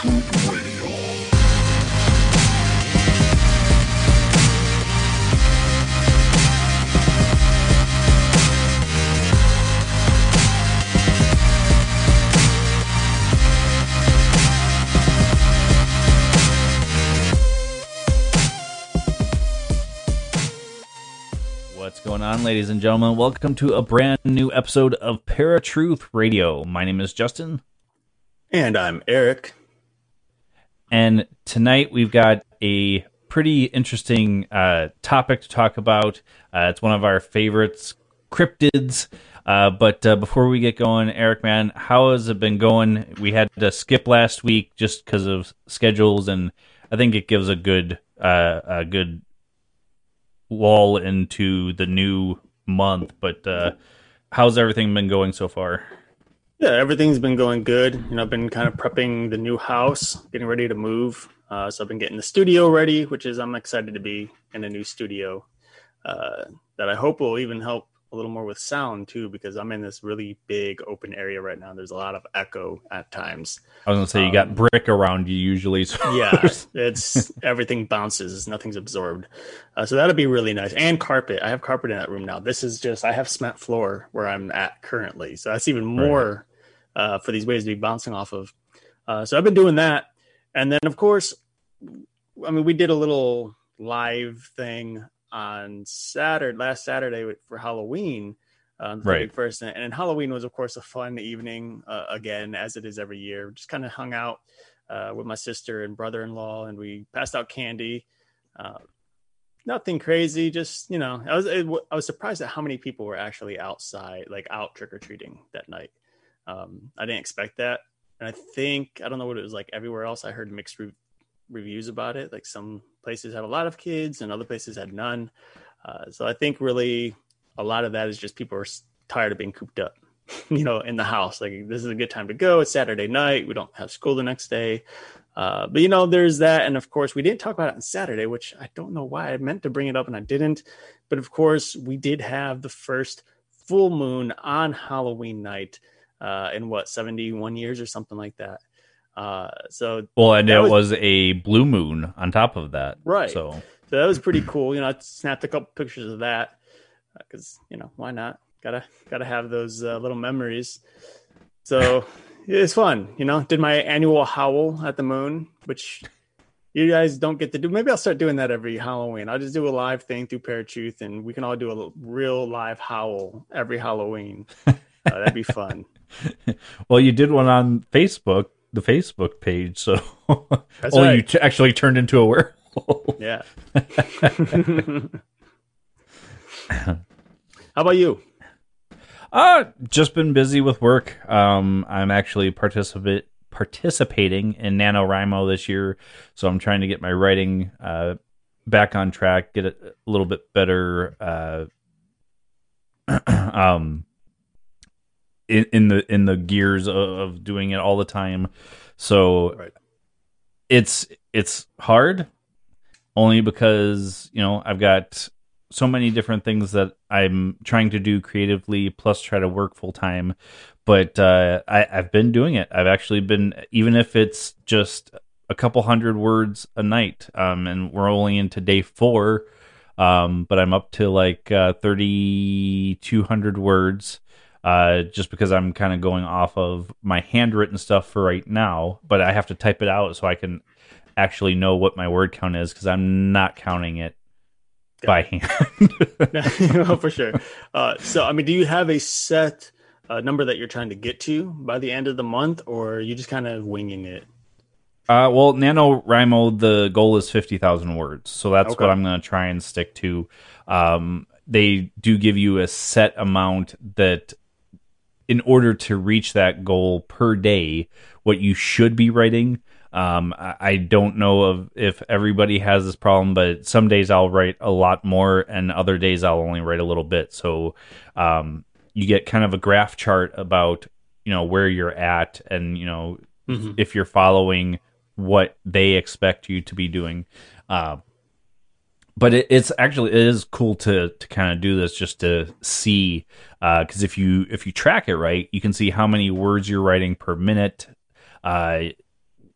What's going on, ladies and gentlemen? Welcome to a brand new episode of Paratruth Radio. My name is Justin, And I'm Eric. And tonight we've got a pretty interesting uh, topic to talk about. Uh, it's one of our favorites, cryptids. Uh, but uh, before we get going, Eric, man, how has it been going? We had to skip last week just because of schedules, and I think it gives a good, uh, a good lull into the new month. But uh, how's everything been going so far? Yeah, everything's been going good. You know, I've been kind of prepping the new house, getting ready to move. Uh, so I've been getting the studio ready, which is I'm excited to be in a new studio uh, that I hope will even help a little more with sound too, because I'm in this really big open area right now. There's a lot of echo at times. I was gonna say you got brick around you usually. So Um, Yeah, it's everything bounces, nothing's absorbed. Uh, so that'll be really nice. And carpet. I have carpet in that room now. This is just I have cement floor where I'm at currently, so that's even more uh, for these waves to be bouncing off of. Uh, so I've been doing that, and then of course, I mean we did a little live thing on Saturday, last Saturday for Halloween. Um, Right. First, and, and Halloween was, of course, a fun evening uh, again, as it is every year. Just kind of hung out uh, with my sister and brother-in-law, and we passed out candy. Uh, nothing crazy, just you know, I was it, I was surprised at how many people were actually outside, like out trick or treating that night. Um, I didn't expect that, and I think I don't know what it was like everywhere else. I heard mixed re- reviews about it. Like some places had a lot of kids, and other places had none. Uh, so I think really a lot of that is just people are tired of being cooped up you know, in the house. Like this is a good time to go. It's Saturday night. We don't have school the next day. Uh, but you know, there's that, and of course, we didn't talk about it on Saturday, which I don't know why I meant to bring it up and I didn't. But of course, we did have the first full moon on Halloween night uh, in what 71 years or something like that. Uh, so well, and it was- was a blue moon on top of that, Right. So So that was pretty cool. You know, I snapped a couple pictures of that because you know why not? Gotta gotta have those uh, little memories. So it's fun. You know, did my annual howl at the moon, which you guys don't get to do. Maybe I'll start doing that every Halloween. I'll just do a live thing through Paratruth, and we can all do a real live howl every Halloween. Uh, that'd be fun. well, you did one on Facebook, the Facebook page. So oh, you t- actually turned into a werewolf. Yeah. How about you? Uh, just been busy with work. Um, I'm actually participate participating in NaNoWriMo this year, so I'm trying to get my writing uh, back on track, get it a little bit better. Uh, um, in, in the in the gears of, of doing it all the time. So Right. it's it's hard only because you know I've got so many different things that I'm trying to do creatively, plus try to work full time. But uh, I, I've been doing it. I've actually been, even if it's just a couple hundred words a night, um, and we're only into day four. Um, but I'm up to like uh, 3,200 words, uh, just because I'm kind of going off of my handwritten stuff for right now. But I have to type it out so I can actually know what my word count is because I'm not counting it by hand. oh, for sure. Uh, so, I mean, do you have a set uh, number that you're trying to get to by the end of the month, or are you just kind of winging it? Uh, well, NaNoWriMo, the goal is 50,000 words. So that's Okay. what I'm going to try and stick to. Um, they do give you a set amount that in order to reach that goal per day, what you should be writing. Um, I, don't know of if everybody has this problem, but some days I'll write a lot more, and other days I'll only write a little bit. So um, you get kind of a graph chart about you know where you're at, and you know Mhm. if you're following what they expect you to be doing. Uh, but it, it's actually it is cool to to kind of do this just to see because if you if you track it right, you can see how many words you're writing per minute. Uh,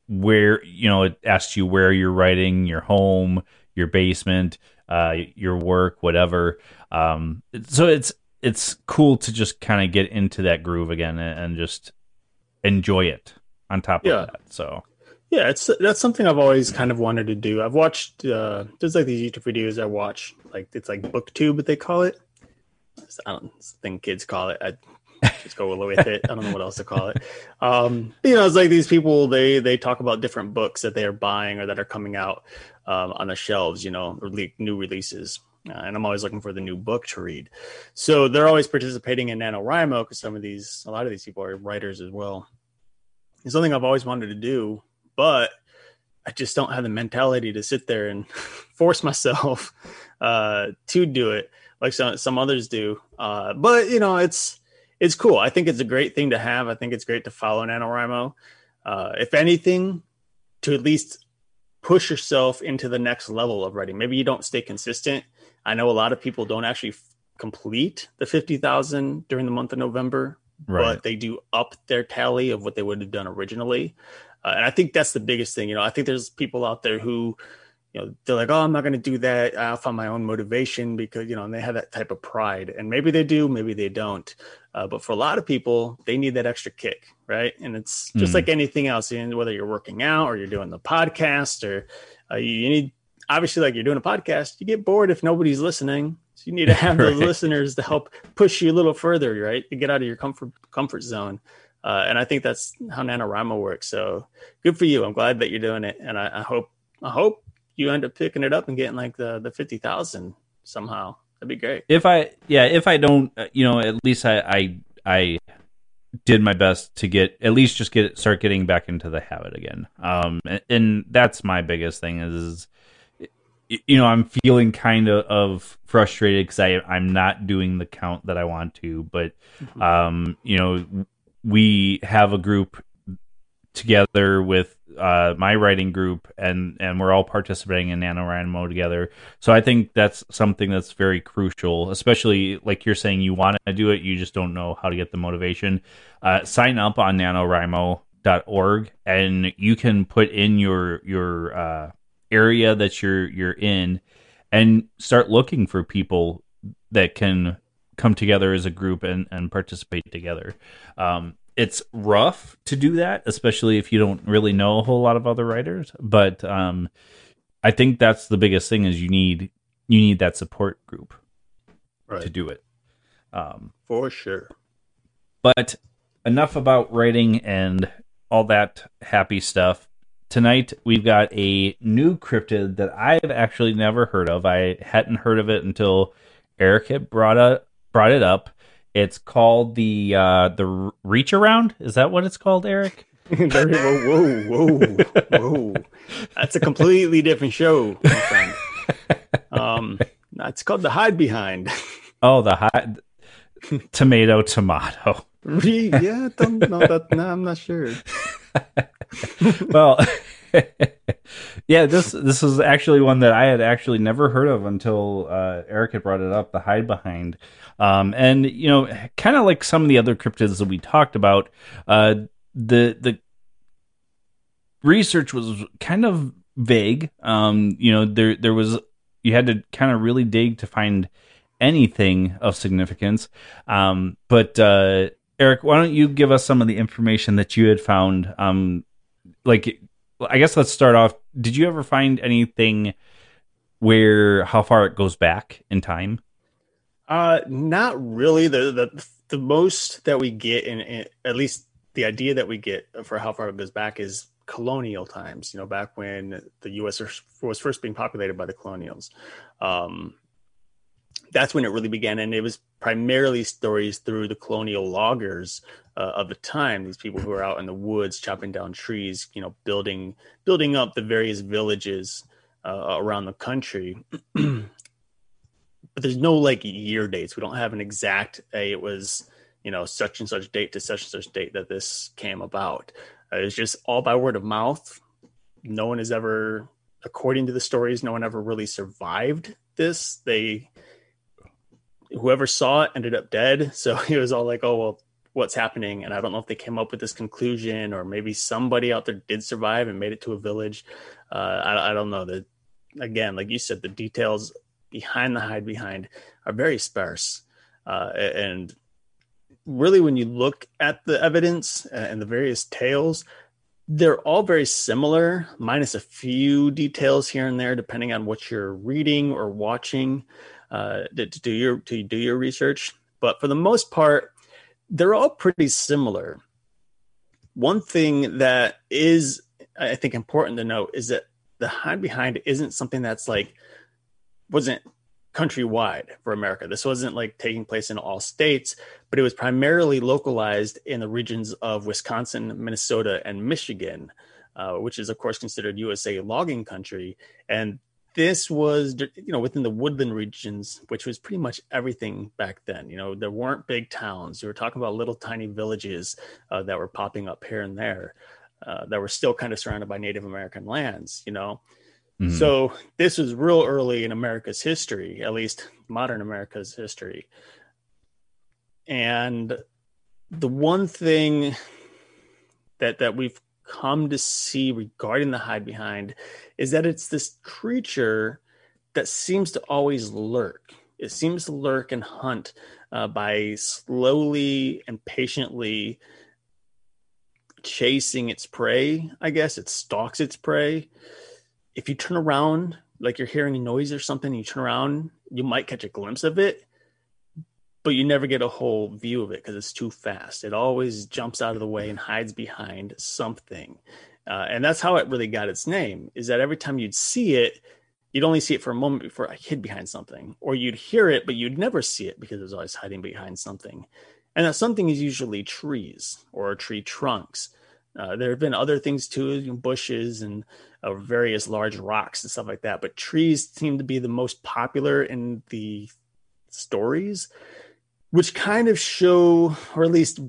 where you know it asks you where you're writing, your home, your basement, uh, your work, whatever. Um, so it's it's cool to just kind of get into that groove again and, and just enjoy it. On top Yeah. of that, so Yeah, it's that's something I've always kind of wanted to do. I've watched uh there's like these YouTube videos I watch, like it's like booktube they call it. I don't think kids call it. I just go with it. I don't know what else to call it. Um, you know, it's like these people they they talk about different books that they are buying or that are coming out um, on the shelves. You know, new releases. Uh, and I'm always looking for the new book to read. So they're always participating in NaNoWriMo because some of these, a lot of these people are writers as well. It's something I've always wanted to do, but I just don't have the mentality to sit there and force myself uh, to do it like some some others do. Uh, but you know, it's it's cool. I think it's a great thing to have. I think it's great to follow NaNoWriMo. Uh, if anything, to at least push yourself into the next level of writing. Maybe you don't stay consistent. I know a lot of people don't actually f- complete the fifty thousand during the month of November right. but they do up their tally of what they would have done originally. Uh, and I think that's the biggest thing. You know, I think there's people out there who, you know, they're like, oh, I'm not going to do that. I'll find my own motivation because, you know, and they have that type of pride. And maybe they do, maybe they don't. Uh, but for a lot of people, they need that extra kick, right? And it's just Mm. like anything else, you know, whether you're working out or you're doing the podcast or uh, you, you need, obviously, like you're doing a podcast, you get bored if nobody's listening. So you need to have those Right. listeners to help push you a little further, right? To get out of your comfort comfort zone. Uh, and I think that's how NaNoWriMo works. So good for you. I'm glad that you're doing it. And I, I hope I hope you end up picking it up and getting like the the fifty thousand somehow. That'd be great. if I yeah, if I don't, uh, you know, at least I I I did my best to get at least just get start getting back into the habit again. Um, and, and that's my biggest thing is, is you know I'm feeling kind of of frustrated because I I'm not doing the count that I want to, but um, you know we have a group together with uh, my writing group and and we're all participating in NaNoWriMo together. So I think that's something that's very crucial, especially like you're saying you want to do it, you just don't know how to get the motivation. Uh, sign up on NaNoWriMo.org and you can put in your your uh, area that you're you're in and start looking for people that can come together as a group and, and participate together. Um, it's rough to do that, especially if you don't really know a whole lot of other writers. But um, I think that's the biggest thing is you need you need that support group to do it. Um, For sure. but enough about writing and all that happy stuff. Tonight we've got a new cryptid that I've actually never heard of. I hadn't heard of it until Eric had brought it brought it up. It's called the uh, the reach around. Is that what it's called, Eric? Whoa, whoa, whoa, whoa. That's a completely different show, my friend. Um, it's called the hide behind. Oh, the hide. tomato tomato. Yeah, don't know that. No, I'm not sure. well yeah this this is actually one that i had actually never heard of until uh, eric had brought it up the hide behind. Um, and you know kind of like some of the other cryptids that we talked about uh, the the research was kind of vague. Um, you know there there was you had to kind of really dig to find anything of significance. Um, but uh, eric why don't you give us some of the information that you had found um, like I guess let's start off. Did you ever find anything where how far it goes back in time? Uh, not really. The the the most that we get in at least the idea that we get for how far it goes back is colonial times. You know, back when the U.S. was first being populated by the colonials. Um, that's when it really began, and it was primarily stories through the colonial loggers uh, of the time. These people who were out in the woods chopping down trees, you know, building building up the various villages uh, around the country. but there's no like year dates. We don't have an exact. Hey, it was you know such and such date to such and such date that this came about. Uh, it's just all by word of mouth. No one has ever, according to the stories, no one ever really survived this. They whoever saw it ended up dead. So it was all like, oh well, what's happening? And I don't know if they came up with this conclusion or maybe somebody out there did survive and made it to a village. Uh, I, I don't know. That again, like you said, the details behind the hide behind are very sparse. Uh, and really, when you look at the evidence and the various tales, they're all very similar, minus a few details here and there, depending on what you're reading or watching uh, to, to do your to do your research. But for the most part, they're all pretty similar. One thing that is, I think, important to note is that the hide behind isn't something that's like wasn't countrywide for America. This wasn't like taking place in all states, but it was primarily localized in the regions of Wisconsin, Minnesota, and Michigan, uh, which is of course considered USA logging country. And this was you know within the woodland regions which was pretty much everything back then you know there weren't big towns. You were talking about little tiny villages uh, that were popping up here and there uh, that were still kind of surrounded by native american lands you know? Mm-hmm. so this was real early in america's history at least modern america's history. And the one thing that that we've come to see regarding the hide behind is that it's this creature that seems to always lurk. It seems to lurk and hunt uh, by slowly and patiently chasing its prey. I guess it stalks its prey. If you turn around, like you're hearing a noise or something, you turn around, you might catch a glimpse of it but you never get a whole view of it because it's too fast. It always jumps out of the way and hides behind something. Uh, and that's how it really got its name is that every time you'd see it, you'd only see it for a moment before it hid behind something, or you'd hear it, but you'd never see it because it was always hiding behind something. And that something is usually trees or tree trunks. Uh, there have been other things too, bushes and uh, various large rocks and stuff like that. But trees seem to be the most popular in the stories which kind of show, or at least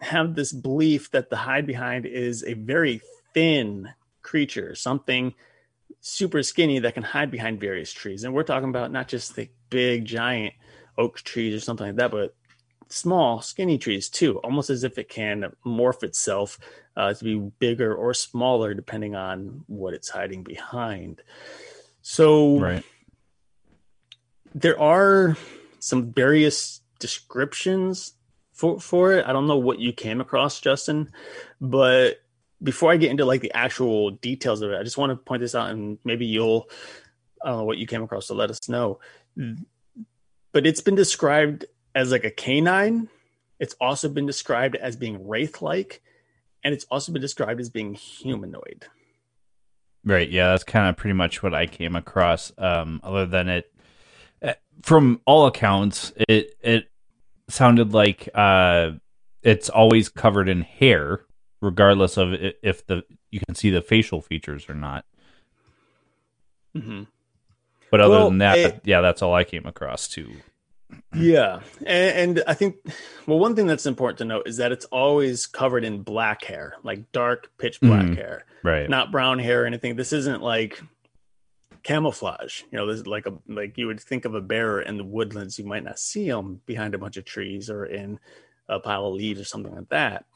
have this belief that the hide behind is a very thin creature, something super skinny that can hide behind various trees. And we're talking about not just the big giant oak trees or something like that, but small, skinny trees too, almost as if it can morph itself uh, to be bigger or smaller depending on what it's hiding behind. So, right. there are some various descriptions for for it. I don't know what you came across, Justin, but before I get into like the actual details of it, I just want to point this out, and maybe you'll I don't know what you came across, so let us know. But it's been described as like a canine. It's also been described as being wraith-like, and it's also been described as being humanoid. Right. Yeah, that's kind of pretty much what I came across. Um, other than it from all accounts, it it sounded like uh, it's always covered in hair, regardless of if the you can see the facial features or not. Mm-hmm. But other well, than that, it, yeah, that's all I came across too. Yeah, and, and, I think well, one thing that's important to note is that it's always covered in black hair, like dark pitch black mm, hair, right? Not brown hair or anything. This isn't like camouflage. You know, this is like a like you would think of a bear in the woodlands. You might not see them behind a bunch of trees or in a pile of leaves or something like that.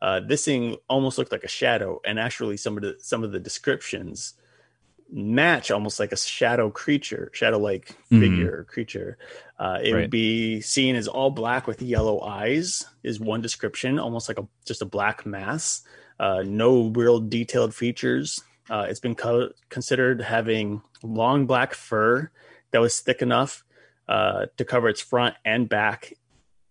Uh, this thing almost looked like a shadow, and actually, some of the some of the descriptions match almost like a shadow creature, shadow like mm-hmm. figure mm-hmm. creature. Uh, it right. would be seen as all black with yellow eyes, is one description, almost like a just a black mass. Uh, no real detailed features. Uh, it's been co- considered having long black fur that was thick enough uh, to cover its front and back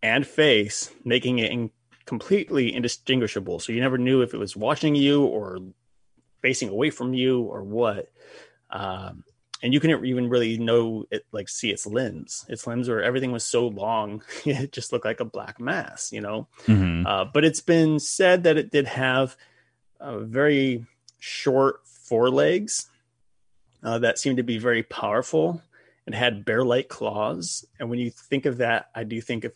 and face, making it in- completely indistinguishable. So you never knew if it was watching you or facing away from you or what. Um, and you couldn't even really know it, like see its limbs. Its limbs were everything was so long, it just looked like a black mass, you know. Mhm. Uh, but it's been said that it did have uh, very short forelegs uh, that seemed to be very powerful. It had bear-like claws, and when you think of that, I do think of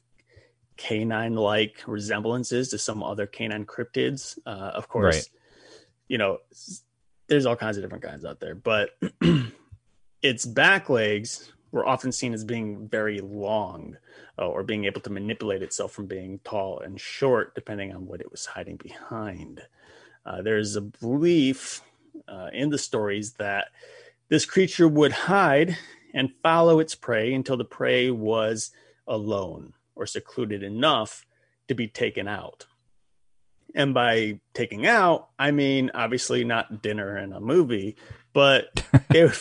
canine-like resemblances to some other canine cryptids. Uh, of course, Right. you know, there's all kinds of different kinds out there, but its back legs were often seen as being very long uh, or being able to manipulate itself from being tall and short, depending on what it was hiding behind. Uh, there's a belief uh, in the stories that this creature would hide and follow its prey until the prey was alone or secluded enough to be taken out. And by taking out, I mean obviously not dinner and a movie, but would,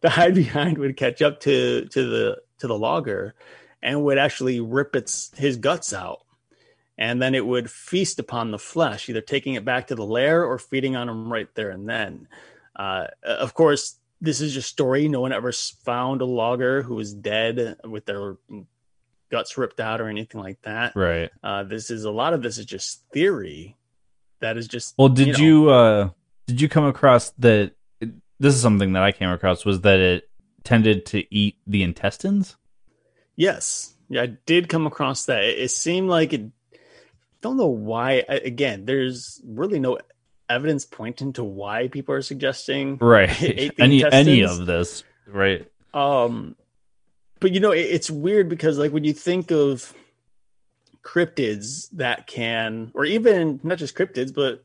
the hide behind would catch up to to the to the logger and would actually rip its his guts out and then it would feast upon the flesh either taking it back to the lair or feeding on him right there and then uh, of course this is just story no one ever found a logger who was dead with their guts ripped out or anything like that Right. uh, this is a lot of this is just theory that is just Well, did know, you, uh did you come across that this is something that I came across was that it tended to eat the intestines? Yes, yeah, I did come across that. It, it seemed like it. Don't know why. I- Again, there's really no evidence pointing to why people are suggesting. Right. Ate the any any of this, right? Um, but you know, it, it's weird because like when you think of cryptids that can, or even not just cryptids, but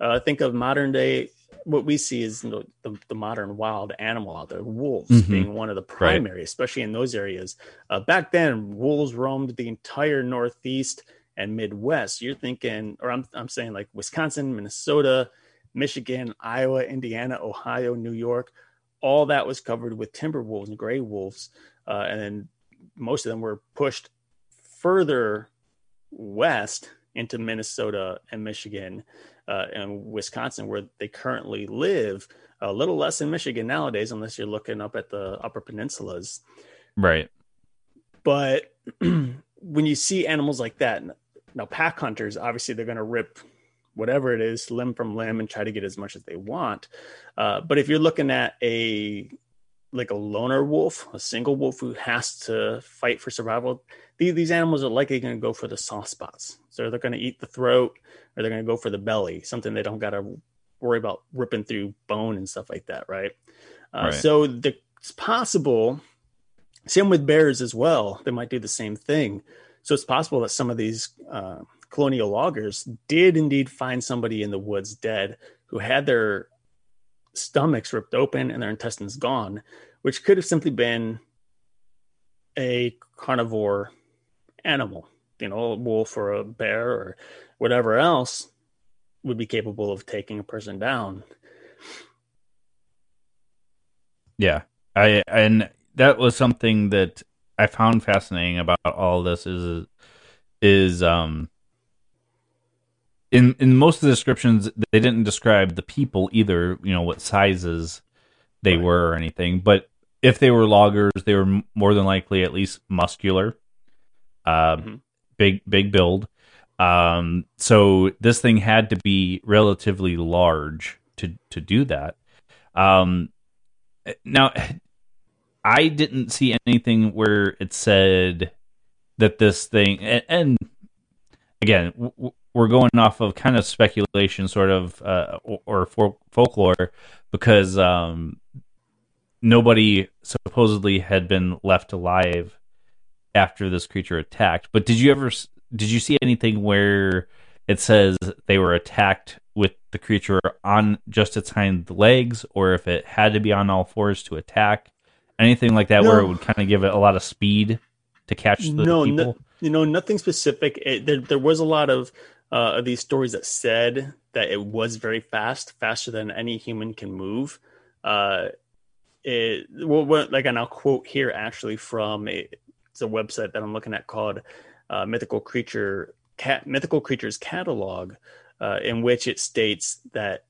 uh, think of modern day. What we see is you know, the, the modern wild animal out there, wolves Mhm. being one of the primary, especially in those areas. Uh, back then, wolves roamed the entire Northeast and Midwest. You're thinking, or I'm, I'm saying like Wisconsin, Minnesota, Michigan, Iowa, Indiana, Ohio, New York. All that was covered with timber wolves and gray wolves. Uh, and then most of them were pushed further west into Minnesota and Michigan uh, and Wisconsin, where they currently live. A little less in Michigan nowadays, unless you're looking up at the upper peninsulas. Right. But when you see animals like that, now pack hunters, obviously they're going to rip whatever it is limb from limb and try to get as much as they want. Uh, but if you're looking at a like a loner wolf, a single wolf who has to fight for survival, these, these animals are likely going to go for the soft spots. So they're going to eat the throat or they're going to go for the belly, something they don't got to worry about ripping through bone and stuff like that, right? Uh, Right. So the, it's possible. Same with bears as well. They might do the same thing. So it's possible that some of these uh, colonial loggers did indeed find somebody in the woods dead who had their stomachs ripped open and their intestines gone, which could have simply been a carnivore animal, you know, a wolf or a bear or whatever else would be capable of taking a person down. Yeah. I and that was something that I found fascinating about all this is is um in in most of the descriptions they didn't describe the people either, you know, what sizes they Right. were or anything, but if they were loggers, they were more than likely at least muscular. Uh Mhm. big big build. Um so this thing had to be relatively large to to do that. Um now I didn't see anything where it said that this thing and, and again we're going off of kind of speculation sort of uh, or, or folk- folklore because um nobody supposedly had been left alive after this creature attacked. But did you ever did you see anything where it says they were attacked with the creature on just its hind legs or if it had to be on all fours to attack anything like that where it would kind of give it a lot of speed to catch the no, people no, you know, nothing specific. It, there, there was a lot of uh, these stories that said that it was very fast, faster than any human can move. Uh, it, well, what, like, and I'll quote here actually from a, it's a website that I'm looking at called uh, Mythical Creature Cat Mythical Creatures Catalog, uh, in which it states that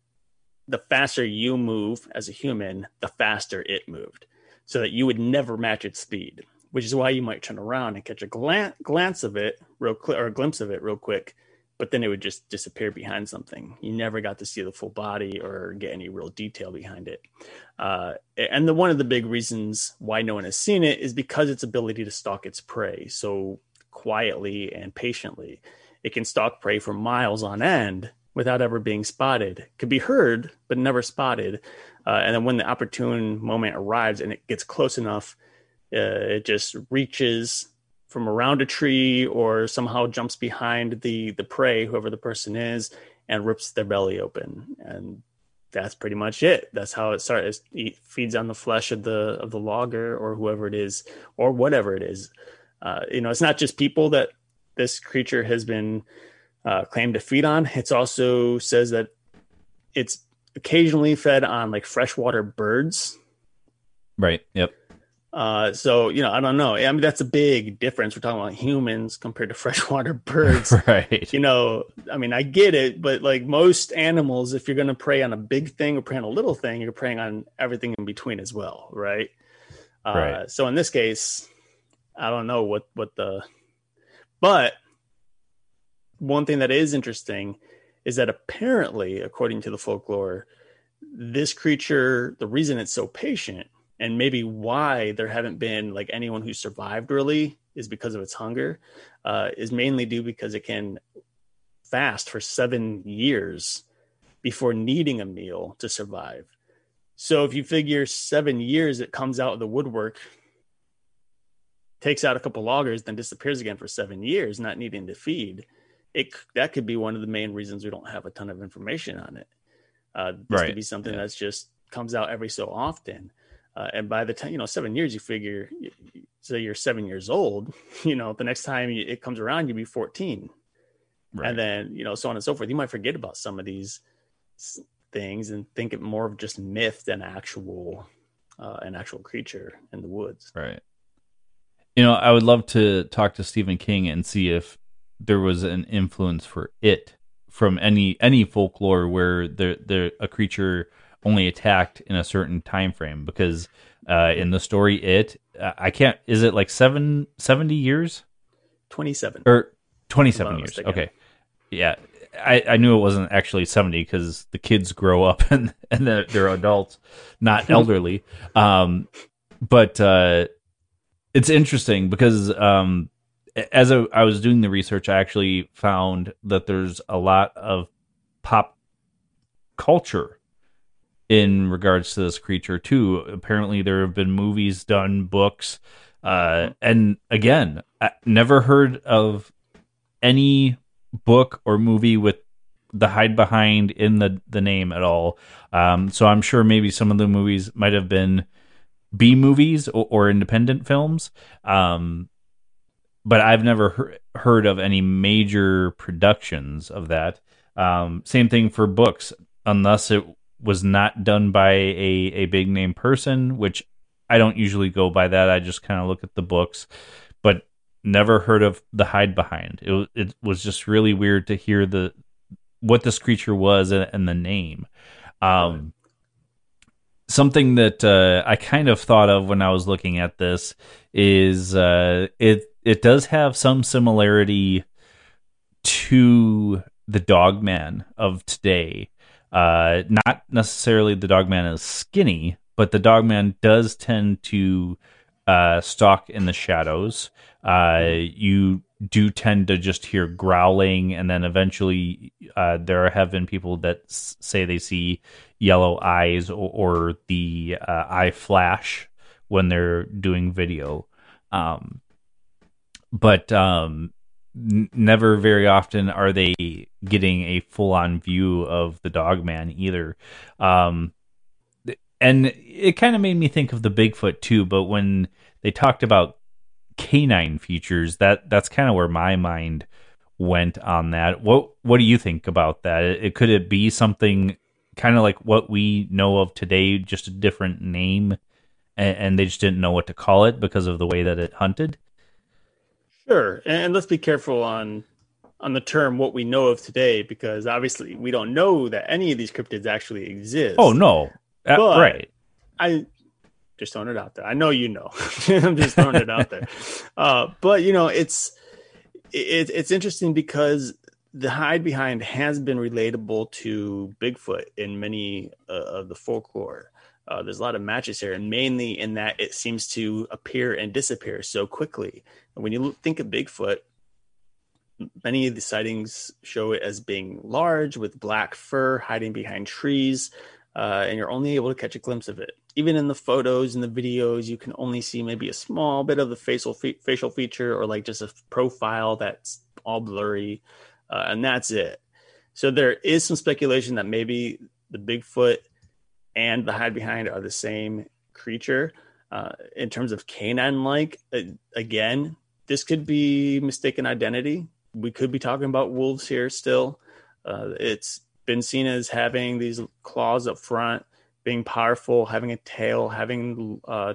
the faster you move as a human, the faster it moved, so that you would never match its speed. Which is why you might turn around and catch a glance glance of it real quick or a glimpse of it real quick, but then it would just disappear behind something. You never got to see the full body or get any real detail behind it. Uh, and the one of the big reasons why no one has seen it is because its ability to stalk its prey so quietly and patiently. It can stalk prey for miles on end without ever being spotted. Could be heard, but never spotted. Uh, and then when the opportune moment arrives and it gets close enough, uh, it just reaches from around a tree or somehow jumps behind the the prey, whoever the person is, and rips their belly open. And that's pretty much it. That's how it starts. It feeds on the flesh of the of the logger or whoever it is or whatever it is. Uh, you know, it's not just people that this creature has been uh, claimed to feed on. It's also says that it's occasionally fed on like freshwater birds. Right. Yep. Uh, so you know, I don't know. I mean, that's a big difference. We're talking about humans compared to freshwater birds, right? You know, I mean, I get it, but like most animals, if you're going to prey on a big thing or prey on a little thing, you're preying on everything in between as well, right? Uh, right. So in this case, I don't know what what the, but one thing that is interesting is that apparently, according to the folklore, this creature, the reason it's so patient and maybe why there haven't been like anyone who survived really is because of its hunger uh, is mainly due because it can fast for seven years before needing a meal to survive. So if you figure seven years it comes out of the woodwork takes out a couple loggers then disappears again for seven years not needing to feed it that could be one of the main reasons we don't have a ton of information on it uh, this right. could be something yeah. that's just comes out every so often uh, and by the time, you know, seven years, you figure, so you're seven years old, you know, the next time it comes around, you'll be 14. Right. And then, you know, so on and so forth. You might forget about some of these things and think it more of just myth than actual, uh, an actual creature in the woods. Right. You know, I would love to talk to Stephen King and see if there was an influence for it from any any folklore where there there a creature only attacked in a certain time frame because uh, in the story it uh, I can't is it like seven, 70 years? 27 or 27 years okay. Yeah I, I knew it wasn't actually 70 because the kids grow up and and they're, they're adults not elderly. Um but uh it's interesting because um as I, was doing the research I actually found that there's a lot of pop culture in regards to this creature too. Apparently, there have been movies done, books, uh, and again, I never heard of any book or movie with the hide behind in the the name at all. Um, so I'm sure maybe some of the movies might have been B movies or, or independent films. Um, but I've never he- heard of any major productions of that. Um, same thing for books, unless it was not done by a, a big name person, which I don't usually go by that. I just kind of look at the books, but never heard of the hide behind. It, it was just really weird to hear the what this creature was and, and the name. Um, something that uh, I kind of thought of when I was looking at this is uh, it it does have some similarity to the Dogman of today uh, not necessarily the dogman is skinny, but the dogman does tend to uh, stalk in the shadows. Uh, you do tend to just hear growling, and then eventually uh, there have been people that s- say they see yellow eyes or, or the uh, eye flash when they're doing video. Um, but um, n- never very often are they getting a full on view of the dog man either. Um, and it kind of made me think of the Bigfoot too, but when they talked about canine features, that that's kind of where my mind went on that. What what do you think about that? It, could it be something kind of like what we know of today, just a different name, and, and, they just didn't know what to call it because of the way that it hunted? Sure, and let's be careful on on the term what we know of today because obviously we don't know that any of these cryptids actually exist. Oh no, uh, But- right? I just throwing it out there. I know you know. I'm just throwing it out there. Uh, but you know, it's it, it's interesting because the hide behind has been relatable to Bigfoot in many uh, of the folklore. Uh, there's a lot of matches here, and mainly in that it seems to appear and disappear so quickly. And when you think of Bigfoot, many of the sightings show it as being large with black fur hiding behind trees, uh, and you're only able to catch a glimpse of it. Even in the photos and the videos, you can only see maybe a small bit of the facial fe- facial feature or like just a profile that's all blurry, uh, and that's it. So there is some speculation that maybe the Bigfoot and the hide behind are the same creature. Uh, in terms of canine like, uh, again, this could be mistaken identity. We could be talking about wolves here still. Uh, it's been seen as having these claws up front, being powerful, having a tail, having uh,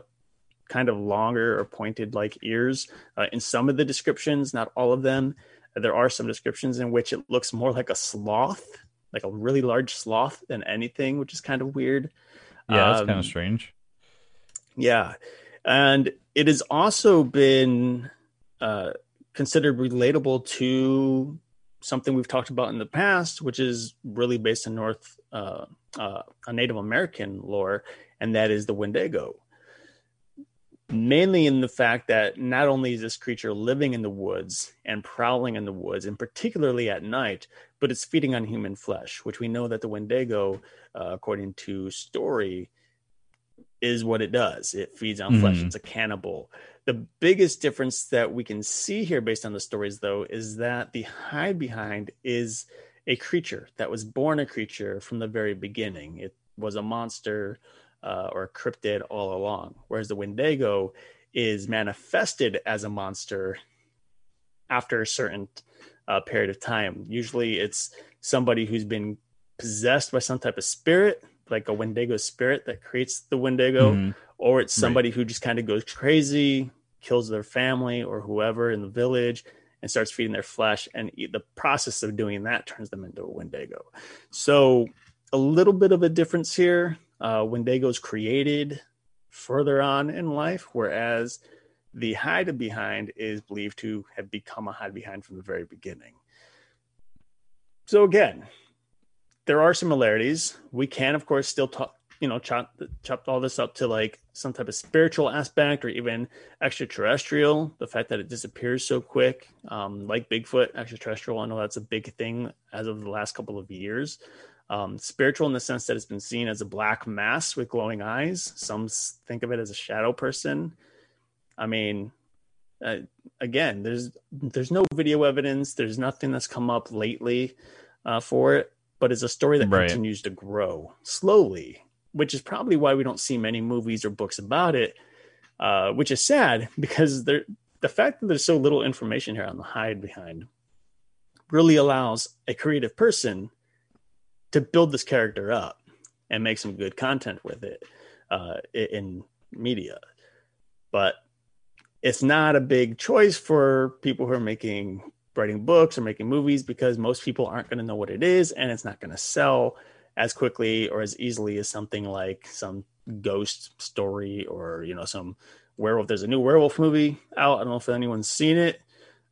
kind of longer or pointed like ears. Uh, in some of the descriptions, not all of them, there are some descriptions in which it looks more like a sloth, like a really large sloth than anything, which is kind of weird. Yeah, that's Um, kind of strange. Yeah. And it has also been uh, considered relatable to something we've talked about in the past, which is really based in North, uh, uh, a Native American lore, and that is the Wendigo. Mainly in the fact that not only is this creature living in the woods and prowling in the woods, and particularly at night, but it's feeding on human flesh, which we know that the Wendigo, uh, according to story, is what it does. It feeds on flesh. Mhm. It's a cannibal. The biggest difference that we can see here based on the stories, though, is that the hide behind is a creature that was born a creature from the very beginning. It was a monster uh, or a cryptid all along, whereas the Wendigo is manifested as a monster after a certain uh, period of time. Usually, it's somebody who's been possessed by some type of spirit, like a Wendigo spirit that creates the Wendigo, Mhm. or it's Right. somebody who just kind of goes crazy, kills their family or whoever in the village, and starts feeding their flesh. And the process of doing that turns them into a Wendigo. So, a little bit of a difference here. Uh, Wendigos created further on in life, whereas the hide behind is believed to have become a hide behind from the very beginning. So again, there are similarities. We can, of course, still talk, you know, chop chop all this up to like some type of spiritual aspect or even extraterrestrial. The fact that it disappears so quick, um, like Bigfoot, extraterrestrial. I know that's a big thing as of the last couple of years. Um, spiritual in the sense that it's been seen as a black mass with glowing eyes. Some think of it as a shadow person. I mean, uh, again, there's there's no video evidence. There's nothing that's come up lately uh, for it, but it's a story that Right. continues to grow slowly, which is probably why we don't see many movies or books about it. Uh, which is sad because there, the fact that there's so little information here on the hide behind really allows a creative person to build this character up and make some good content with it uh, in media. But it's not a big choice for people who are making writing books or making movies because most people aren't going to know what it is and it's not going to sell as quickly or as easily as something like some ghost story or you know some werewolf. There's a new werewolf movie out. I don't know if anyone's seen it.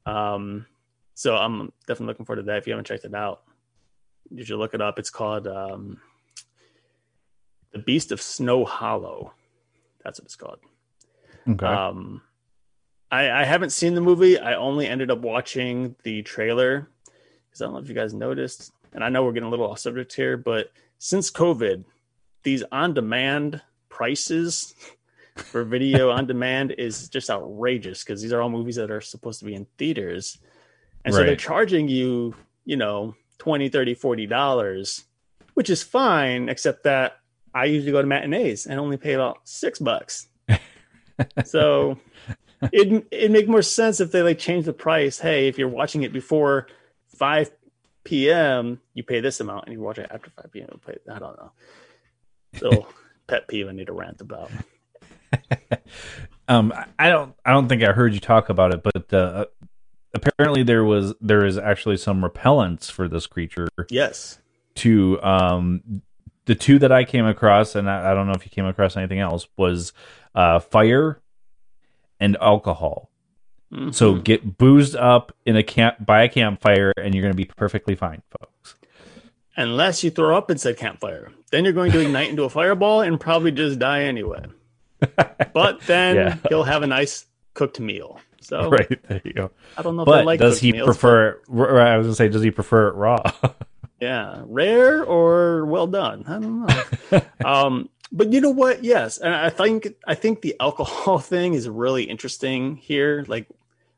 Um so i'm definitely looking forward to that. If you haven't checked it out you should look it up. It's called um the beast of snow hollow. That's what it's called. Okay. um, I, I haven't seen the movie. I only ended up watching the trailer because I don't know if you guys noticed, and I know we're getting a little off subject here, but since COVID, these on-demand prices for video on demand is just outrageous because these are all movies that are supposed to be in theaters, and so they're charging you, you know, 20 30 40 dollars which is fine except that i usually go to matinees and only pay about six bucks. So it it make more sense if they like change the price. Hey, if you're watching it before five p.m., you pay this amount, and you watch it after five p.m. You pay. I don't know. So pet peeve I need to rant about. um, I- I don't, I don't think I heard you talk about it, but uh, apparently there was there is actually some repellents for this creature Yes. to um the two that I came across, and I, I don't know if you came across anything else, was uh fire and alcohol. So Mhm. get boozed up in a camp by a campfire, and you're going to be perfectly fine, folks. unless you throw up in said campfire, then you're going to ignite into a fireball and probably just die anyway. But then Yeah. you'll have a nice cooked meal. So right there you go. I don't know if I But like does he meals, prefer? r- I was going to say, does he prefer it raw? Yeah, rare or well done. I don't know. um, but you know what? Yes, and I think I think the alcohol thing is really interesting here. Like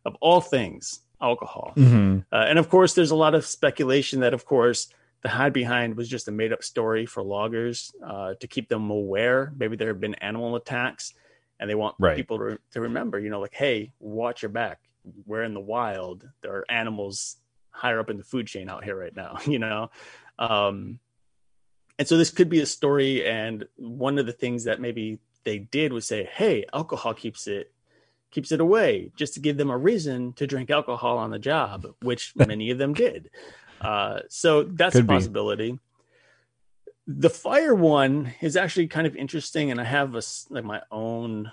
of all things, alcohol. mm-hmm. Uh, and of course, there's a lot of speculation that, of course, the hide behind was just a made up story for loggers uh, to keep them aware. Maybe there have been animal attacks, and they want Right. people to, to remember, you know, like, hey, watch your back. We're in the wild. There are animals higher up in the food chain out here right now, you know. Um, and so this could be a story. And one of the things that maybe they did was say, hey, alcohol keeps it keeps it away just to give them a reason to drink alcohol on the job, which many of them did. Uh, so that's Could a be. possibility. The fire one is actually kind of interesting, and I have a like my own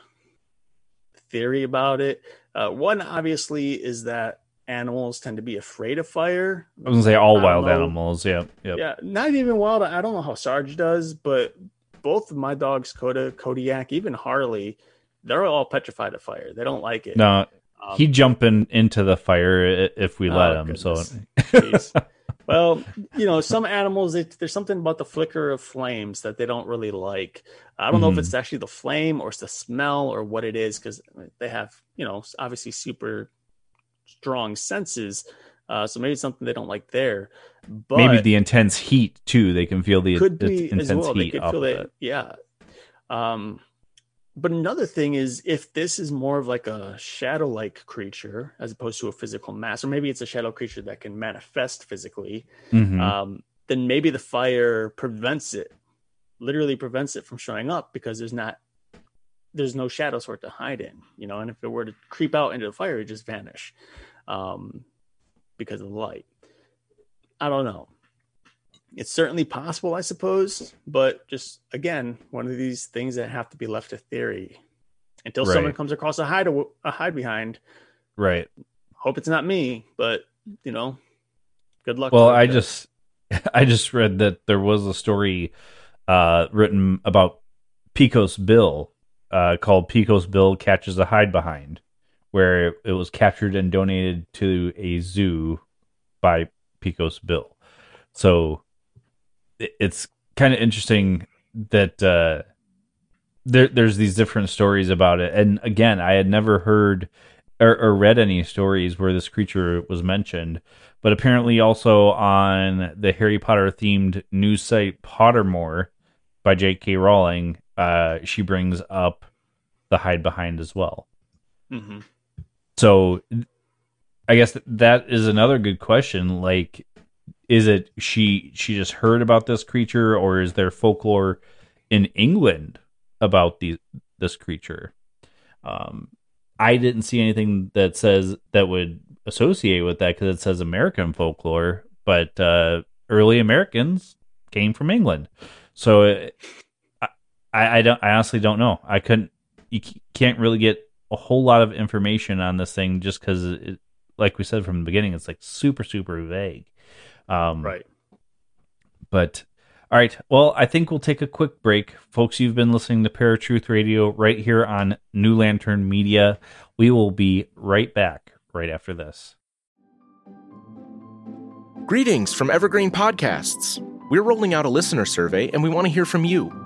theory about it. Uh, one obviously is that animals tend to be afraid of fire. I was to say all wild animals. Yeah, Yep. Yeah, not even wild. I don't know how Sarge does, but both of my dogs, Coda, Kodiak, even Harley, they're all petrified of fire. They don't like it. No, Um, he'd jump in into the fire if we let Oh, him. So goodness. Jeez. well, you know, some animals, it, there's something about the flicker of flames that they don't really like. I don't know if Mhm. it's actually the flame or it's the smell or what it is because they have, you know, obviously super strong senses. Uh, so maybe something they don't like there. But maybe the intense heat too. They can feel the, could be intense as well. They heat could feel it. Yeah. Um, but another thing is if this is more of like a shadow like creature as opposed to a physical mass, or maybe it's a shadow creature that can manifest physically, Mhm. um, then maybe the fire prevents it, literally prevents it from showing up because there's not there's no shadow sort to hide in, you know. And if it were to creep out into the fire, it just vanish um, because of the light. I don't know. It's certainly possible, I suppose, but just again, one of these things that have to be left to theory until someone comes across a hide a hide behind. right. Hope it's not me, but you know, good luck. Well, I just I just read that there was a story uh, written about Pecos Bill uh, called Pecos Bill catches a hide behind, where it was captured and donated to a zoo by Pecos Bill. So it's kind of interesting that uh, there there's these different stories about it. And again, I had never heard or, or read any stories where this creature was mentioned, but apparently also on the Harry Potter themed news site Pottermore by J.K. Rowling, uh, she brings up the hide behind as well. Mhm. So I guess that is another good question. Like, is it she she just heard about this creature, or is there folklore in England about the this creature? Um, I didn't see anything that says that would associate with that because it says American folklore, but uh, early Americans came from England, so it, I I don't I honestly don't know. I couldn't you can't really get a whole lot of information on this thing just because it, like we said from the beginning, it's like super super vague. Um, right. but all right, well, I think we'll take a quick break, folks. You've been listening to Paratruth Radio right here on New Lantern Media. We will be right back right after this. Greetings from Evergreen Podcasts. We're rolling out a listener survey and we want to hear from you.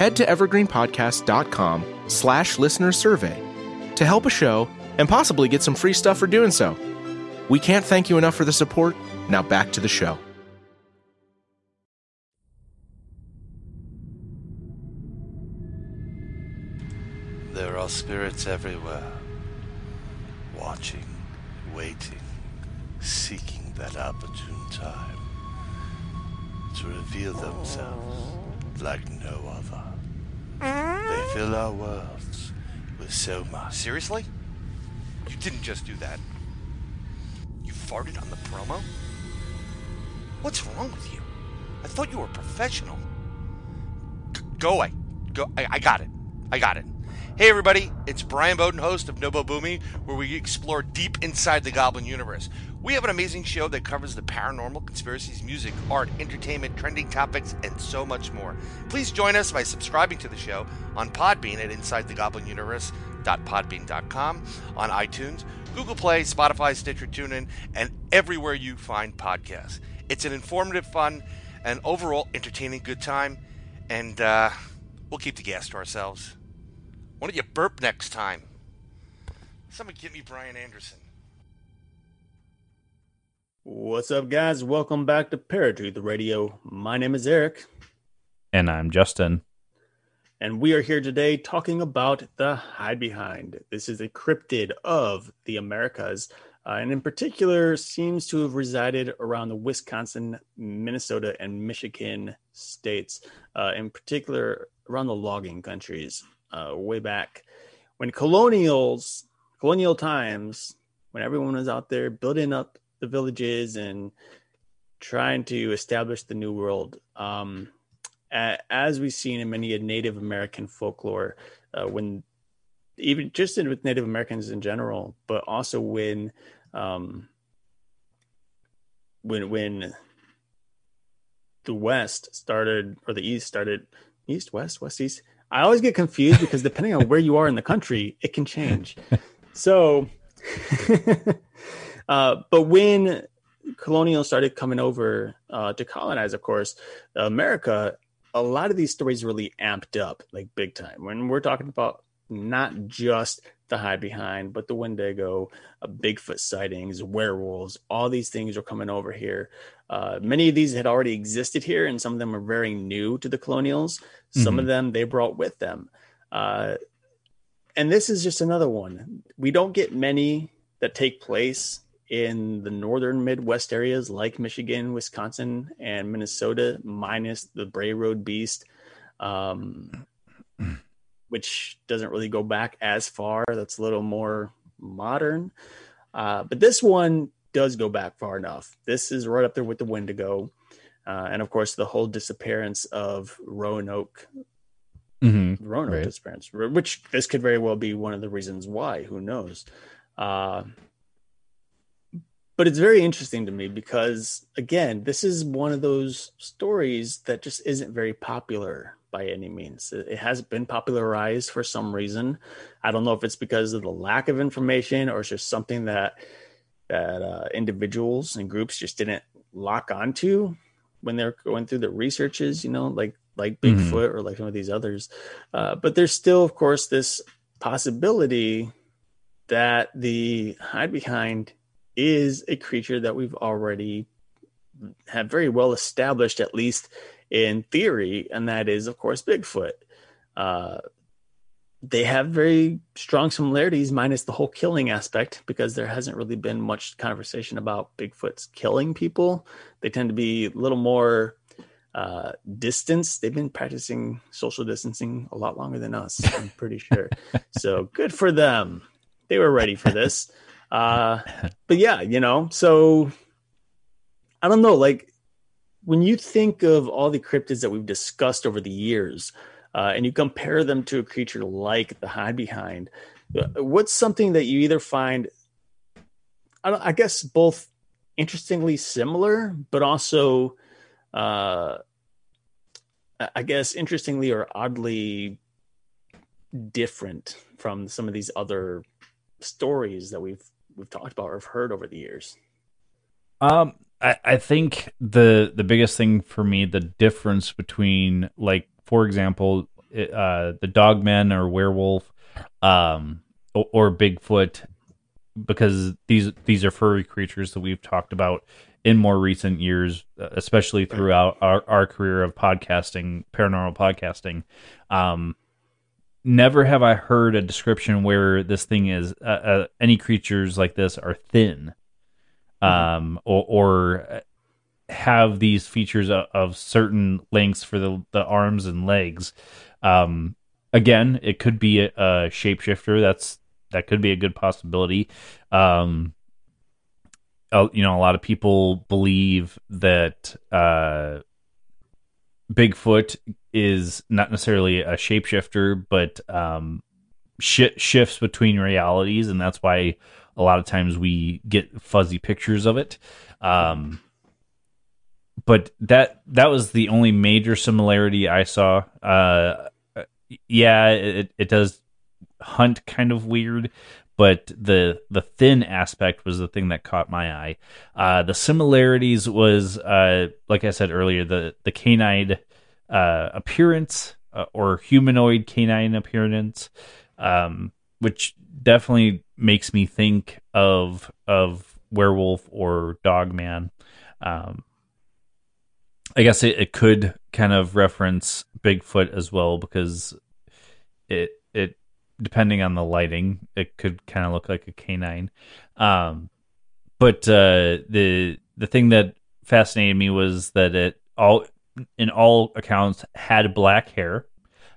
Head to evergreenpodcast.com slash listener survey to help a show and possibly get some free stuff for doing so. We can't thank you enough for the support. Now back to the show. There are spirits everywhere, watching, waiting, seeking that opportune time to reveal themselves like no other. Fill our worlds with so much. Seriously? You didn't just do that. You farted on the promo? What's wrong with you? I thought you were professional. Go away. Go. I, I got it. I got it. Hey everybody, it's Brian Bowden, host of Nobo Boomy, where we explore deep inside the Goblin universe. We have an amazing show that covers the paranormal, conspiracies, music, art, entertainment, trending topics, and so much more. Please join us by subscribing to the show on Podbean at InsideTheGoblinUniverse.podbean.com, on iTunes, Google Play, Spotify, Stitcher, TuneIn, and everywhere you find podcasts. It's an informative, fun, and overall entertaining good time, and uh, we'll keep the gas to ourselves. Why don't you burp next time? Somebody get me Brian Anderson. What's up, guys? Welcome back to Paratruth Radio. My name is Eric, And I'm Justin. and we are here today talking about the Hide Behind. This is a cryptid of the Americas, uh, and in particular, seems to have resided around the Wisconsin, Minnesota, and Michigan states, uh, in particular around the logging countries, uh, way back when colonials, colonial times, when everyone was out there building up the villages and trying to establish the new world. Um, as we've seen in many Native American folklore, uh, when even just in, with Native Americans in general, but also when um, when when the West started or the East started East West West East. I always get confused because depending on where you are in the country, it can change. So, uh, but when colonials started coming over uh, to colonize, of course, America, a lot of these stories really amped up like big time. When we're talking about not just the hide behind, but the Wendigo, uh, Bigfoot sightings, werewolves, all these things are coming over here. Uh, many of these had already existed here, and some of them are very new to the colonials. Some Mhm. of them they brought with them. Uh, and this is just another one. We don't get many that take place in the northern Midwest areas like Michigan, Wisconsin, and Minnesota, minus the Bray Road Beast, um, which doesn't really go back as far. That's a little more modern. Uh, but this one does go back far enough. This is right up there with the Wendigo. Uh, and of course, the whole disappearance of Roanoke Mm-hmm. Roanoke Right. disappearance, which this could very well be one of the reasons why. Who knows? Uh, but it's very interesting to me because, again, this is one of those stories that just isn't very popular by any means. It has been popularized for some reason. I don't know if it's because of the lack of information or it's just something that that uh, individuals and groups just didn't lock onto when they're going through the researches. You know, like like Mhm. Bigfoot or like some of these others. Uh, but there's still, of course, this possibility that the hide behind is a creature that we've already have very well established, at least in theory, and that is, of course, Bigfoot. Uh, they have very strong similarities, minus the whole killing aspect, because there hasn't really been much conversation about Bigfoot's killing people. They tend to be a little more uh, distance. They've been practicing social distancing a lot longer than us, I'm pretty sure. so good for them. They were ready for this. Uh, but yeah, you know, so I don't know, like when you think of all the cryptids that we've discussed over the years, uh, and you compare them to a creature like the hide behind, uh, what's something that you either find, I, don't, I guess, both interestingly similar, but also, uh, I guess, interestingly or oddly different from some of these other stories that we've we've talked about or have heard over the years. Um, I, I think the the biggest thing for me, the difference between like, for example, uh, the dogman or werewolf, um, or, or Bigfoot, because these these are furry creatures that we've talked about in more recent years, especially throughout our, our career of podcasting, paranormal podcasting. Um, never have I heard a description where this thing is uh, uh, any creatures like this are thin, um, or, or have these features of, of, certain lengths for the the arms and legs. Um, again, it could be a, a shapeshifter. That's that could be a good possibility. Um, you know, a lot of people believe that uh, Bigfoot is not necessarily a shapeshifter, but um, sh- shifts between realities, and that's why a lot of times we get fuzzy pictures of it. Um, but that that was the only major similarity I saw. Uh, yeah, it it does hunt kind of weird, but the the thin aspect was the thing that caught my eye. Uh, the similarities was, uh, like I said earlier, the the canine uh, appearance uh, or humanoid canine appearance, um, which definitely makes me think of of werewolf or dog man. Um, I guess it, it could kind of reference Bigfoot as well because it it depending on the lighting, it could kind of look like a canine. Um, but uh, the the thing that fascinated me was that it all in all accounts had black hair.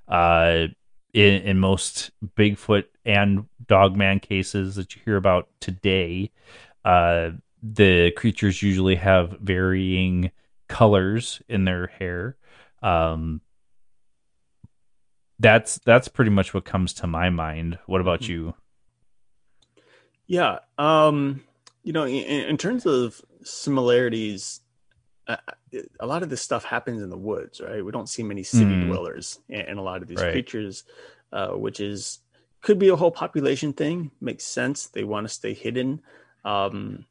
Uh, in, in most Bigfoot and Dogman cases that you hear about today, uh, the creatures usually have varying colors in their hair. Um, that's that's pretty much what comes to my mind. What about mm-hmm. you? Yeah, um, you know, in, in terms of similarities, uh, a lot of this stuff happens in the woods, right? We don't see many city mm. dwellers in, in, a lot of these right. creatures, uh, which is could be a whole population thing. Makes sense. They want to stay hidden, um,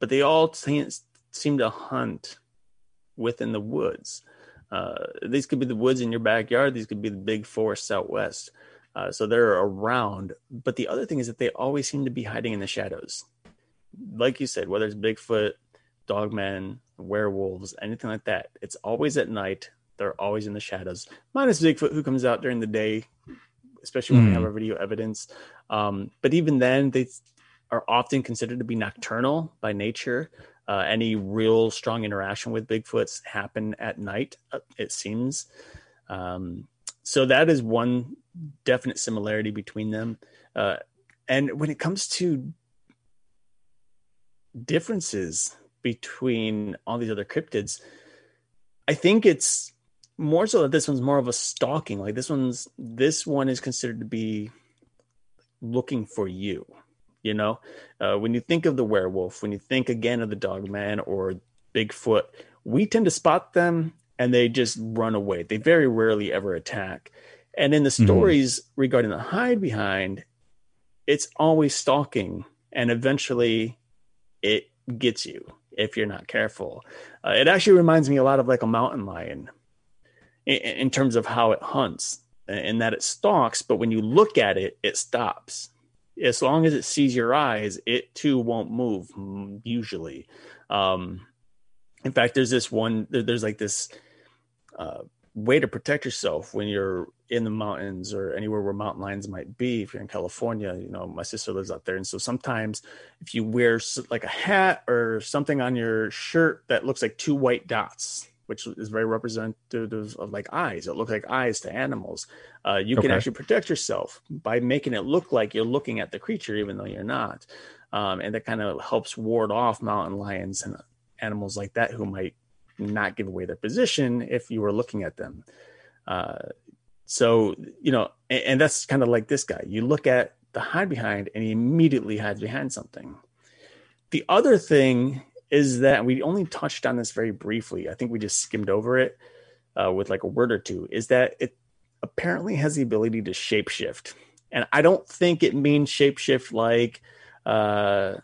but they all seem to hunt within the woods. Uh, these could be the woods in your backyard. These could be the big forests out west. Uh, so they're around. But the other thing is that they always seem to be hiding in the shadows. Like you said, whether it's Bigfoot, Dogman, werewolves, anything like that, it's always at night. They're always in the shadows. Minus Bigfoot, who comes out during the day, especially when mm. we have hmm. our video evidence. Um, but even then, they are often considered to be nocturnal by nature. Uh, any real strong interaction with Bigfoots happen at night, uh, it seems. Um, so that is one definite similarity between them. Uh, and when it comes to differences between all these other cryptids, I think it's more so that this one's more of a stalking. Like this one's this one is considered to be looking for you you know, uh, when you think of the werewolf, when you think again of the dog man or Bigfoot, we tend to spot them and they just run away. They very rarely ever attack. And in the mm-hmm. stories mm-hmm. regarding the hide behind, it's always stalking and eventually it gets you if you're not careful. Uh, it actually reminds me a lot of like a mountain lion in, in terms of how it hunts and that it stalks, but when you look at it, it stops as long as it sees your eyes, it too won't move usually. Um, in fact, there's this one, there's like this uh, way to protect yourself when you're in the mountains or anywhere where mountain lions might be. If you're in California, you know, my sister lives out there. And so sometimes if you wear like a hat or something on your shirt that looks like two white dots, which is very representative of like eyes. It looks like eyes to animals. Uh, you okay. can actually protect yourself by making it look like you're looking at the creature, even though you're not. Um, and that kind of helps ward off mountain lions and animals like that who might not give away their position if you were looking at them. Uh, so, you know, and, and that's kind of like this guy. You look at the hide behind and he immediately hides behind something. The other thing is that we only touched on this very briefly. I think we just skimmed over it uh, with like a word or two. Is that it apparently has the ability to shapeshift, and I don't think it means shapeshift like uh,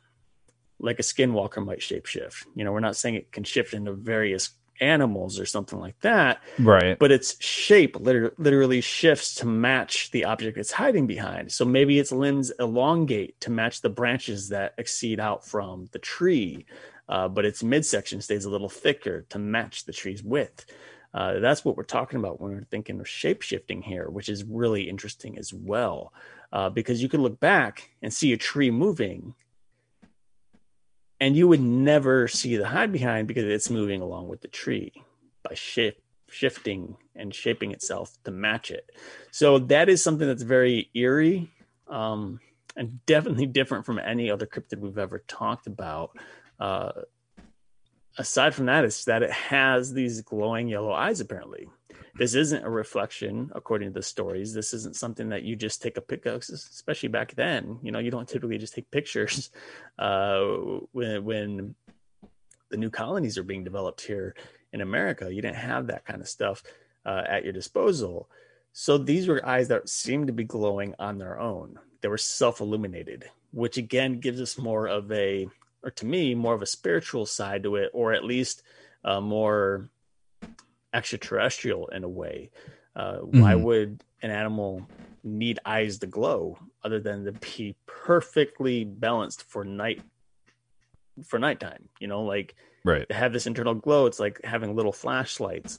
like a skinwalker might shapeshift. You know, we're not saying it can shift into various animals or something like that. Right. But its shape liter- literally shifts to match the object it's hiding behind. So maybe its limbs elongate to match the branches that exceed out from the tree. Uh, but its midsection stays a little thicker to match the tree's width. Uh, that's what we're talking about when we're thinking of shape shifting here, which is really interesting as well, uh, because you can look back and see a tree moving, and you would never see the hide behind because it's moving along with the tree by shape shifting and shaping itself to match it. So that is something that's very eerie um, and definitely different from any other cryptid we've ever talked about. Uh, aside from that, it's that it has these glowing yellow eyes. Apparently, this isn't a reflection, according to the stories. This isn't something that you just take a pic of, especially back then. You know, you don't typically just take pictures uh, when when the new colonies are being developed here in America. You didn't have that kind of stuff uh, at your disposal. So these were eyes that seemed to be glowing on their own. They were self illuminated, which again gives us more of a, or to me, more of a spiritual side to it, or at least uh, more extraterrestrial in a way. Uh, mm-hmm. Why would an animal need eyes to glow other than to be perfectly balanced for night for nighttime? You know, like right have this internal glow it's like having little flashlights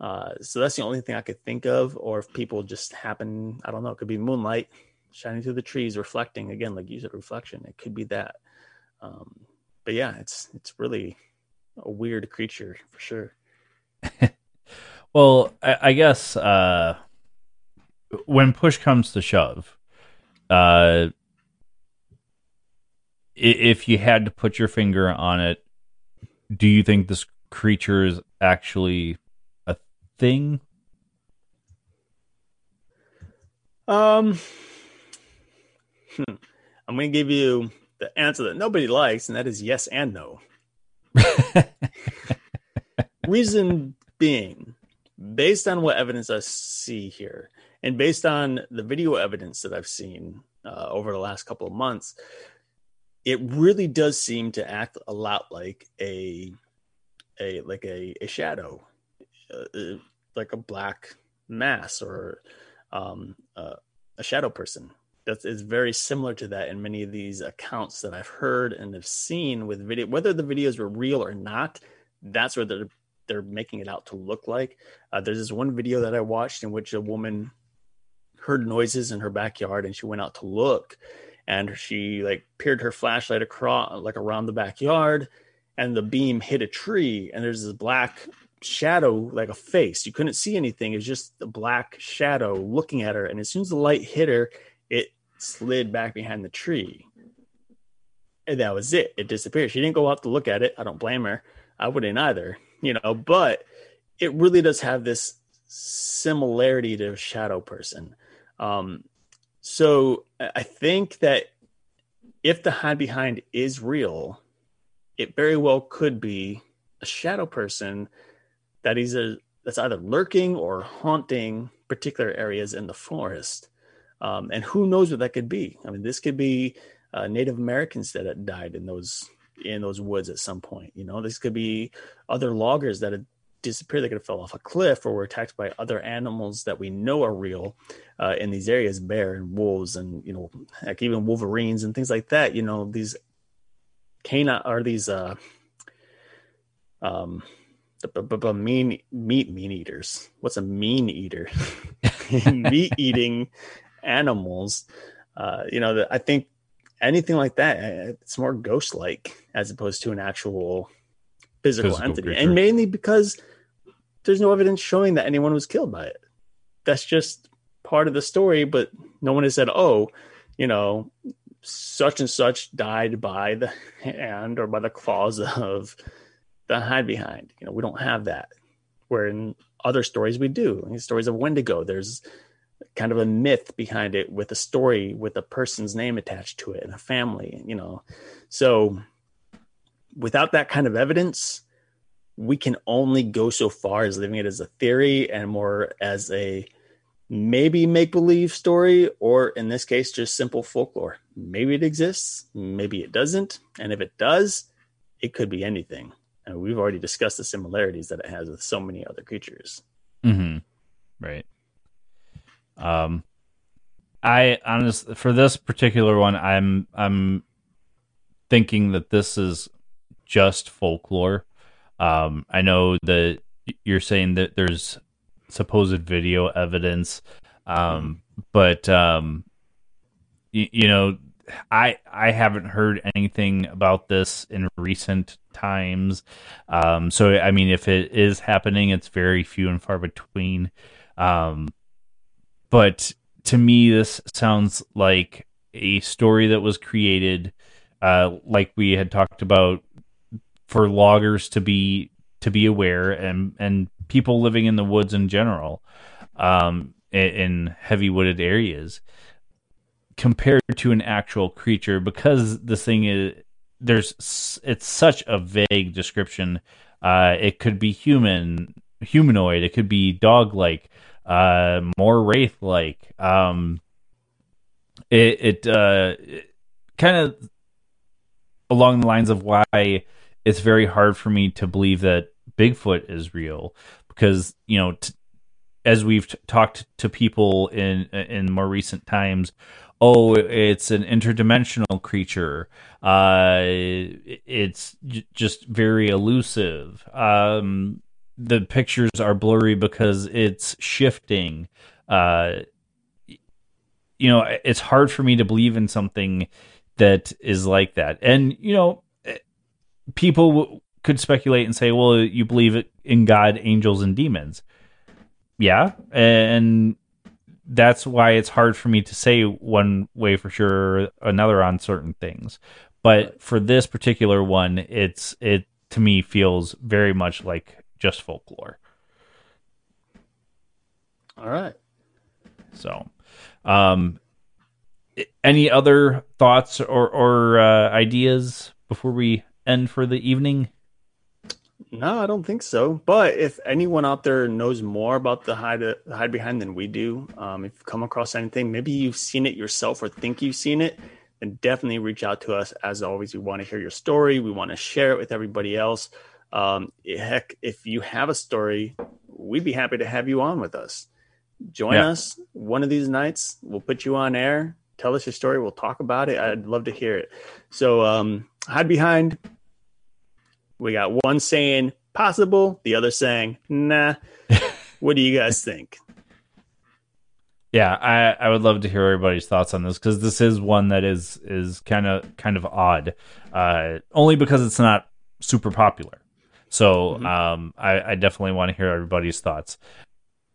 uh, so that's the only thing i could think of or if people just happen i don't know it could be moonlight shining through the trees reflecting again like you said reflection it could be that um, but yeah it's it's really a weird creature for sure well I, I, guess uh, when push comes to shove uh, if you had to put your finger on it do you think this creature is actually a thing? Um, hmm. I'm going to give you the answer that nobody likes, and that is yes and no. Reason being, based on what evidence I see here, and based on the video evidence that I've seen uh, over the last couple of months, it really does seem to act a lot like a a like a, a shadow uh, uh, like a black mass or um, uh, a shadow person that is very similar to that in many of these accounts that I've heard and have seen with video whether the videos were real or not that's what they're they're making it out to look like. Uh, there's this one video that I watched in which a woman heard noises in her backyard and she went out to look and she like peered her flashlight across like around the backyard and the beam hit a tree and there's this black shadow like a face. You couldn't see anything. It was just a black shadow looking at her and as soon as the light hit her it slid back behind the tree. And that was it. It disappeared. She didn't go out to look at it. I don't blame her. I wouldn't either you know but it really does have this similarity to a shadow person. Um so I think that if the hide behind is real, it very well could be a shadow person that is a that's either lurking or haunting particular areas in the forest. Um, and who knows what that could be? I mean, this could be uh, Native Americans that died in those in those woods at some point. You know, this could be other loggers that had disappeared. They could have fell off a cliff or were attacked by other animals that we know are real uh, in these areas, bear and wolves, and you know, like even wolverines and things like that. You know, these canine are these uh, um, mean meat meat eaters. What's a mean eater? meat eating animals. Uh, you know, I think anything like that, uh, it's more ghost like as opposed to an actual physical, physical entity, creature. and mainly because there's no evidence showing that anyone was killed by it. That's just part of the story, but no one has said, oh, you know, such and such died by the hand or by the claws of the hide behind. You know, we don't have that. Where in other stories we do. In stories of Wendigo, there's kind of a myth behind it with a story with a person's name attached to it and a family, you know. So without that kind of evidence, we can only go so far as living it as a theory and more as a maybe make believe story, or in this case, just simple folklore. Maybe it exists, maybe it doesn't. And if it does, it could be anything. And we've already discussed the similarities that it has with so many other creatures. Mm-hmm. Right. Um, I honestly, for this particular one, I'm I'm thinking that this is just folklore. Um, I know that you're saying that there's supposed video evidence, um, but um, you, you know, I I haven't heard anything about this in recent times. Um, so I mean, if it is happening, it's very few and far between. Um, but to me, this sounds like a story that was created, uh, like we had talked about, for loggers to be to be aware and and people living in the woods in general, um, in, heavy wooded areas compared to an actual creature because this thing is there's it's such a vague description. Uh it could be human humanoid. It could be dog like uh more wraith like um it it uh kind of along the lines of why it's very hard for me to believe that bigfoot is real because you know t- as we've t- talked to people in in more recent times oh, it's an interdimensional creature. Uh, it's j- just very elusive. Um, the pictures are blurry because it's shifting. Uh, you know, it's hard for me to believe in something that is like that. And, you know, people could speculate and say, well, you believe in God, angels, and demons. Yeah. And that's why it's hard for me to say one way for sure or another on certain things. But for this particular one, it's it to me feels very much like just folklore. All right. So, um, any other thoughts or or uh, ideas before we end for the evening? No, I don't think so. But if anyone out there knows more about the hide, the hide behind than we do, um, if you've come across anything, maybe you've seen it yourself or think you've seen it, then definitely reach out to us. As always, we want to hear your story. We want to share it with everybody else. Um, heck, if you have a story, we'd be happy to have you on with us. Join yeah. us one of these nights. We'll put you on air. Tell us your story. We'll talk about it. I'd love to hear it. So, um, hide behind we got one saying possible, the other saying nah. what do you guys think? Yeah, I, I would love to hear everybody's thoughts on this because this is one that is is kind of kind of odd, uh, only because it's not super popular. So mm-hmm. um, I, I definitely want to hear everybody's thoughts.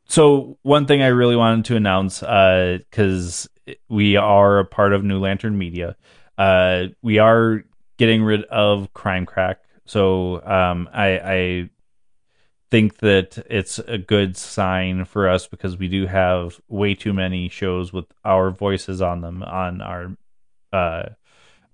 So one thing I really wanted to announce because uh, we are a part of New Lantern Media, uh, we are getting rid of Crime Crack. So um, I, I think that it's a good sign for us because we do have way too many shows with our voices on them on our uh,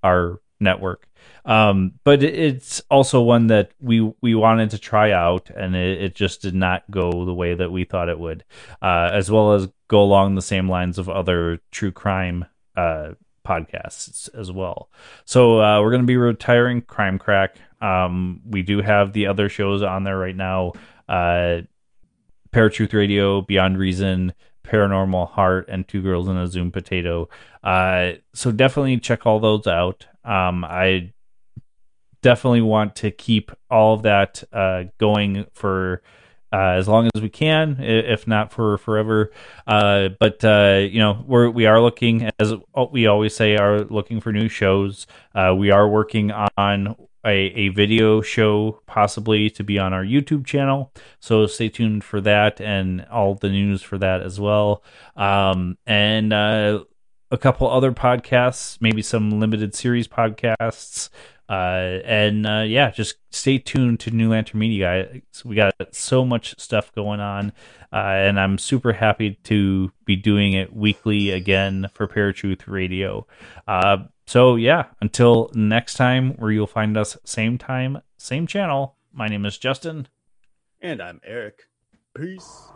our network. Um, but it's also one that we we wanted to try out, and it, it just did not go the way that we thought it would, uh, as well as go along the same lines of other true crime uh, podcasts as well. So uh, we're going to be retiring Crime Crack. Um, we do have the other shows on there right now uh, Paratruth Radio, Beyond Reason, Paranormal Heart, and Two Girls in a Zoom Potato. Uh, so definitely check all those out. Um, I definitely want to keep all of that uh, going for uh, as long as we can, if not for forever. Uh, but uh, you know, we're we are looking, as we always say, are looking for new shows. Uh, we are working on a, a video show possibly to be on our YouTube channel. So stay tuned for that and all the news for that as well. Um, and uh, a couple other podcasts, maybe some limited series podcasts. Uh, and uh, yeah, just stay tuned to New Lantern Media. We got so much stuff going on, uh, and I'm super happy to be doing it weekly again for Paratruth Radio. Uh, so yeah, until next time, where you'll find us same time, same channel. My name is Justin, and I'm Eric. Peace.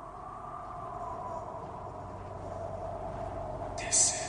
This